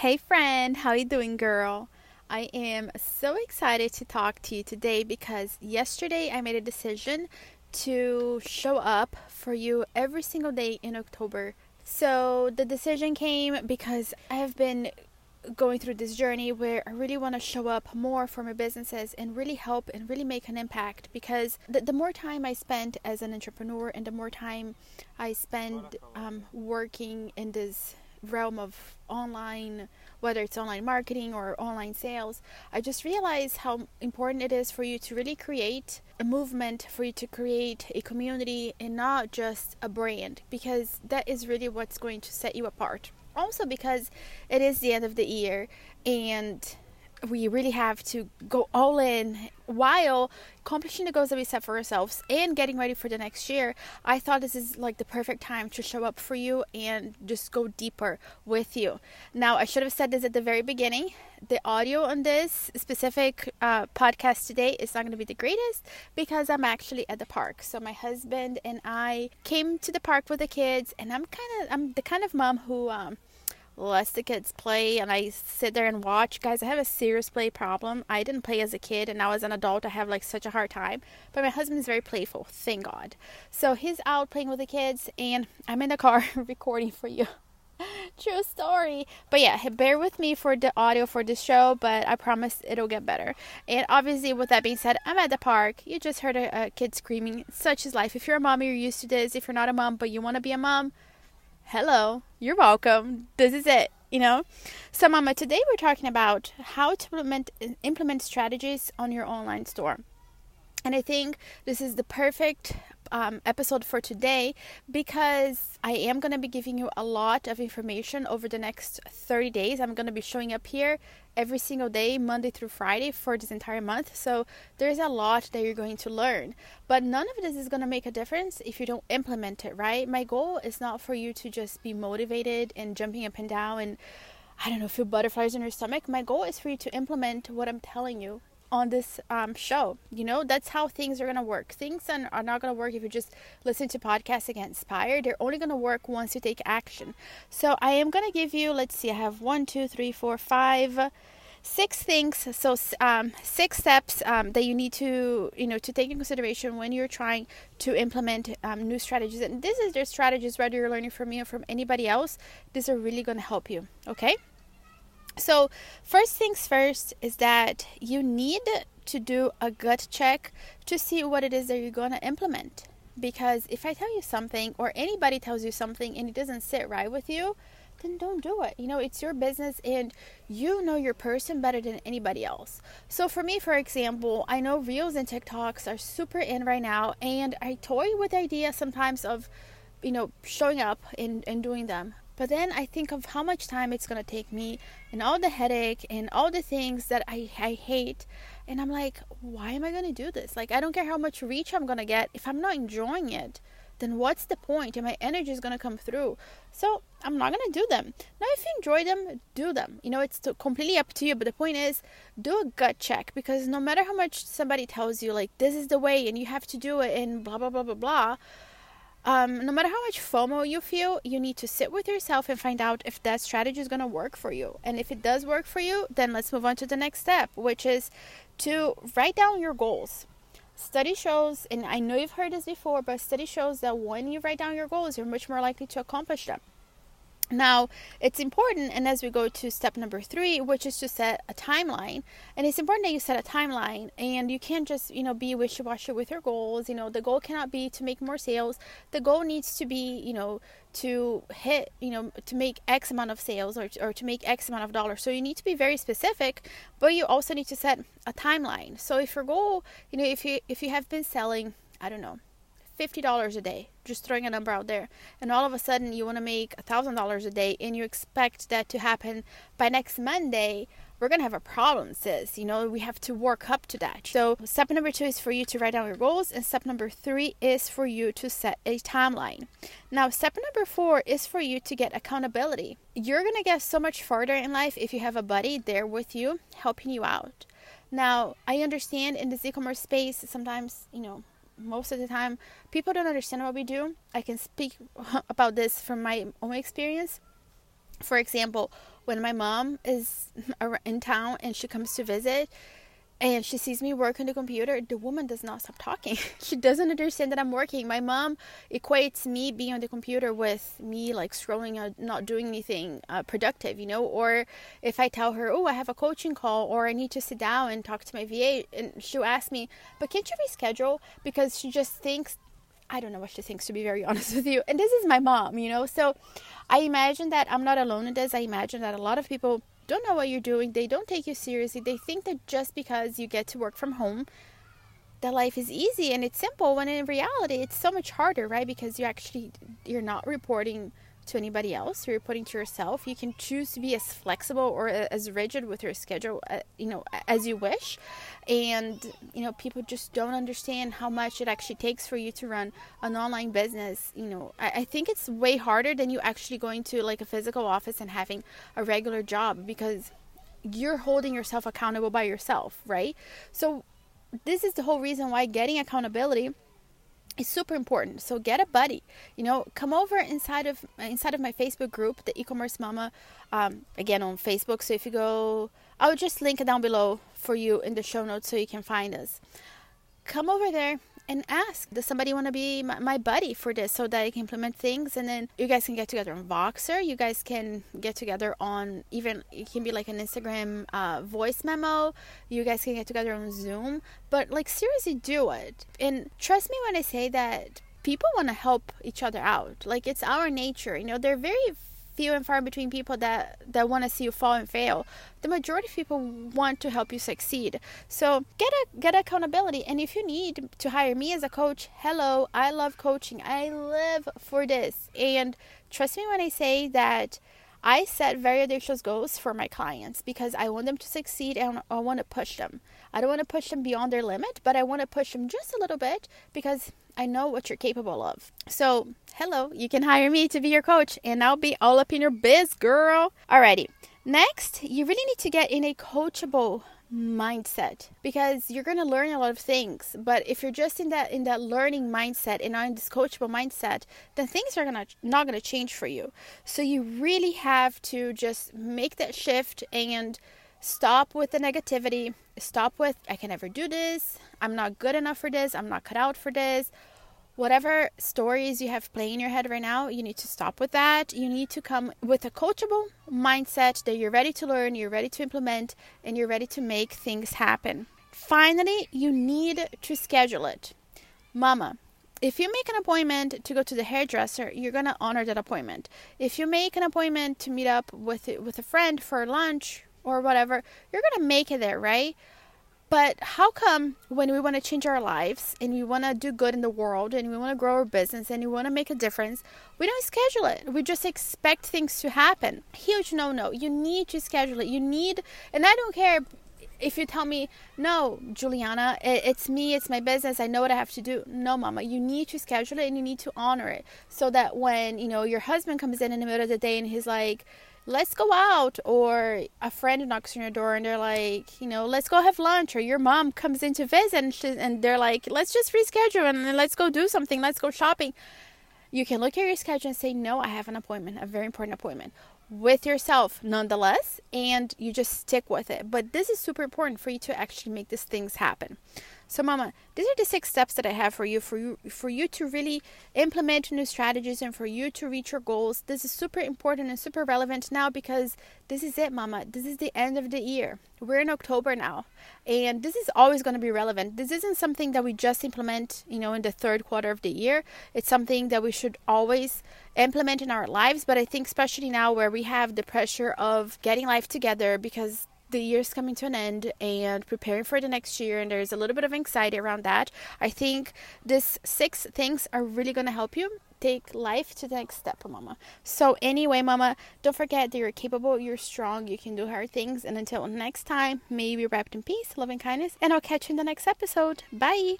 Hey friend, how you doing girl? I am so excited to talk to you today because yesterday I made a decision to show up for you every single day in October. So the decision came because I have been going through this journey where I really want to show up more for my businesses and really help and really make an impact because the, the more time I spend as an entrepreneur and the more time I spend um, working in this realm of online, whether it's online marketing or online sales, I just realize how important it is for you to really create a movement, for you to create a community and not just a brand because that is really what's going to set you apart. Also because it is the end of the year and we really have to go all in while accomplishing the goals that we set for ourselves and getting ready for the next year. I thought this is like the perfect time to show up for you and just go deeper with you. Now, I should have said this at the very beginning. The audio on this specific uh, podcast today is not going to be the greatest because I'm actually at the park. So, my husband and I came to the park with the kids, and I'm kind of I'm the kind of mom who um, lets the kids play and I sit there and watch. Guys, I have a serious play problem. I didn't play as a kid and now as an adult I have like such a hard time. But my husband is very playful, thank God. So he's out playing with the kids and I'm in the car recording for you. True story. But yeah, bear with me for the audio for this show, but I promise it'll get better. And obviously, with that being said, I'm at the park. You just heard a, a kid screaming. Such is life. If you're a mom, you're used to this. If you're not a mom, but you want to be a mom, hello, you're welcome. This is it, you know? So, Mama, today we're talking about how to implement, implement strategies on your online store. And I think this is the perfect um, episode for today because I am going to be giving you a lot of information over the next 30 days. I'm going to be showing up here every single day, Monday through Friday, for this entire month. So there's a lot that you're going to learn. But none of this is going to make a difference if you don't implement it, right? My goal is not for you to just be motivated and jumping up and down and I don't know, feel butterflies in your stomach. My goal is for you to implement what I'm telling you on this um, show. You know, that's how things are going to work. Things are not going to work if you just listen to podcasts and get inspired. They're only going to work once you take action. So I am going to give you, let's see, I have one, two, three, four, five, six things. So um, six steps um, that you need to, you know, to take in consideration when you're trying to implement um, new strategies. And this is their strategies, whether you're learning from me or from anybody else. These are really going to help you. Okay. So, first things first is that you need to do a gut check to see what it is that you're going to implement. Because if I tell you something or anybody tells you something and it doesn't sit right with you, then don't do it. You know, it's your business and you know your person better than anybody else. So, for me, for example, I know Reels and TikToks are super in right now, and I toy with the idea sometimes of, you know, showing up and, and doing them. But then I think of how much time it's to take me and all the headache and all the things that I, I hate. And I'm like, why am I to do this? Like, I don't care how much reach I'm to get. If I'm not enjoying it, then what's the point? And my energy is to come through. So I'm not to do them. Now, if you enjoy them, do them. You know, it's completely up to you. But the point is, do a gut check because no matter how much somebody tells you, like, this is the way and you have to do it and blah, blah, blah, blah, blah um, no matter how much FOMO you feel, you need to sit with yourself and find out if that strategy is going to work for you. And if it does work for you, then let's move on to the next step, which is to write down your goals. Study shows, and I know you've heard this before, but study shows that when you write down your goals, you're much more likely to accomplish them. Now, it's important, and as we go to step number three, which is to set a timeline, and it's important that you set a timeline, and you can't just, you know, be wishy washy with your goals. You know, the goal cannot be to make more sales. The goal needs to be, you know, to hit, you know, to make X amount of sales or, or to make X amount of dollars. So you need to be very specific, but you also need to set a timeline. So if your goal, you know, if you if you have been selling, I don't know, $50 a day, just throwing a number out there, and all of a sudden you want to make $1,000 a day and you expect that to happen by next Monday, we're going to have a problem, sis. You know, we have to work up to that. So, step number two is for you to write down your goals, and step number three is for you to set a timeline. Now, step number four is for you to get accountability. You're going to get so much farther in life if you have a buddy there with you helping you out. Now, I understand in this e commerce space, sometimes, you know, most of the time people don't understand what we do. I can speak about this from my own experience. For example, when my mom is in town and she comes to visit, and she sees me work on the computer, the woman does not stop talking. she doesn't understand that I'm working. My mom equates me being on the computer with me like scrolling out, not doing anything uh, productive, you know. Or if I tell her, "Oh, I have a coaching call," or I need to sit down and talk to my VA, and she'll ask me, "But can't you reschedule?" Because she just thinks I don't know what she thinks, to be very honest with you. And this is my mom, you know? So I imagine that I'm not alone in this. I imagine that a lot of people don't know what you're doing. They don't take you seriously. They think that just because you get to work from home, that life is easy and it's simple when in reality it's so much harder, right? Because you actually you're not reporting to anybody else. You're putting to yourself. You can choose to be as flexible or as rigid with your schedule, uh, you know, as you wish. And you know, people just don't understand how much it actually takes for you to run an online business. You know, I, I think it's way harder than you actually going to like a physical office and having a regular job because you're holding yourself accountable by yourself, right? So this is the whole reason why getting accountability is super important. So get a buddy. You know, come over inside of inside of my Facebook group, the e-commerce mama, um, again on Facebook. So if you go, I'll just link it down below for you in the show notes so you can find us. Come over there and ask does somebody want to be my, my, buddy for this so that I can implement things? And then you guys can get together on Voxer. You guys can get together on even it can be like an Instagram uh, voice memo. You guys can get together on Zoom. But like seriously do it. And trust me when I say that people want to help each other out. Like it's our nature. You know they're very few and far between people that that want to see you fall and fail. The majority of people want to help you succeed. So get a get accountability. And if you need to hire me as a coach, hello, I love coaching. I live for this. And trust me when I say that I set very audacious goals for my clients because I want them to succeed and I want to push them. I don't want to push them beyond their limit, but I want to push them just a little bit because I know what you're capable of. So, hello, you can hire me to be your coach and I'll be all up in your biz, girl. Alrighty. Next, you really need to get in a coachable mindset because you're going to learn a lot of things but if you're just in that in that learning mindset and not in this coachable mindset then things are gonna not gonna change for you so you really have to just make that shift and stop with the negativity stop with i can never do this i'm not good enough for this i'm not cut out for this whatever stories you have playing in your head right now, you need to stop with that. You need to come with a coachable mindset that you're ready to learn, you're ready to implement, and you're ready to make things happen. Finally, you need to schedule it. Mama, if you make an appointment to go to the hairdresser, you're to honor that appointment. If you make an appointment to meet up with with a friend for lunch or whatever, you're to make it there, right? But how come when we want to change our lives and we want to do good in the world and we want to grow our business and we want to make a difference, we don't schedule it. We just expect things to happen. Huge no no. You need to schedule it. You need, and I don't care if you tell me, no, Juliana, it's me, it's my business, I know what I have to do. No, mama, you need to schedule it and you need to honor it so that when, you know, your husband comes in in the middle of the day and he's like, let's go out or a friend knocks on your door and they're like you know let's go have lunch or your mom comes in to visit and, she, and they're like let's just reschedule and let's go do something let's go shopping. You can look at your schedule and say no i have an appointment a very important appointment with yourself nonetheless and you just stick with it. But this is super important for you to actually make these things happen so, Mama, these are the six steps that I have for you for you for you to really implement new strategies and for you to reach your goals. This is super important and super relevant now because this is it, Mama. This is the end of the year. We're in October now, and this is always going to be relevant. This isn't something that we just implement, you know, in the third quarter of the year. It's something that we should always implement in our lives. But I think especially now where we have the pressure of getting life together because the year's coming to an end and preparing for the next year and there's a little bit of anxiety around that. I think these six things are really going to help you take life to the next step mama. So anyway mama don't forget that you're capable you're strong you can do hard things and until next time may you be wrapped in peace love and kindness and i'll catch you in the next episode. Bye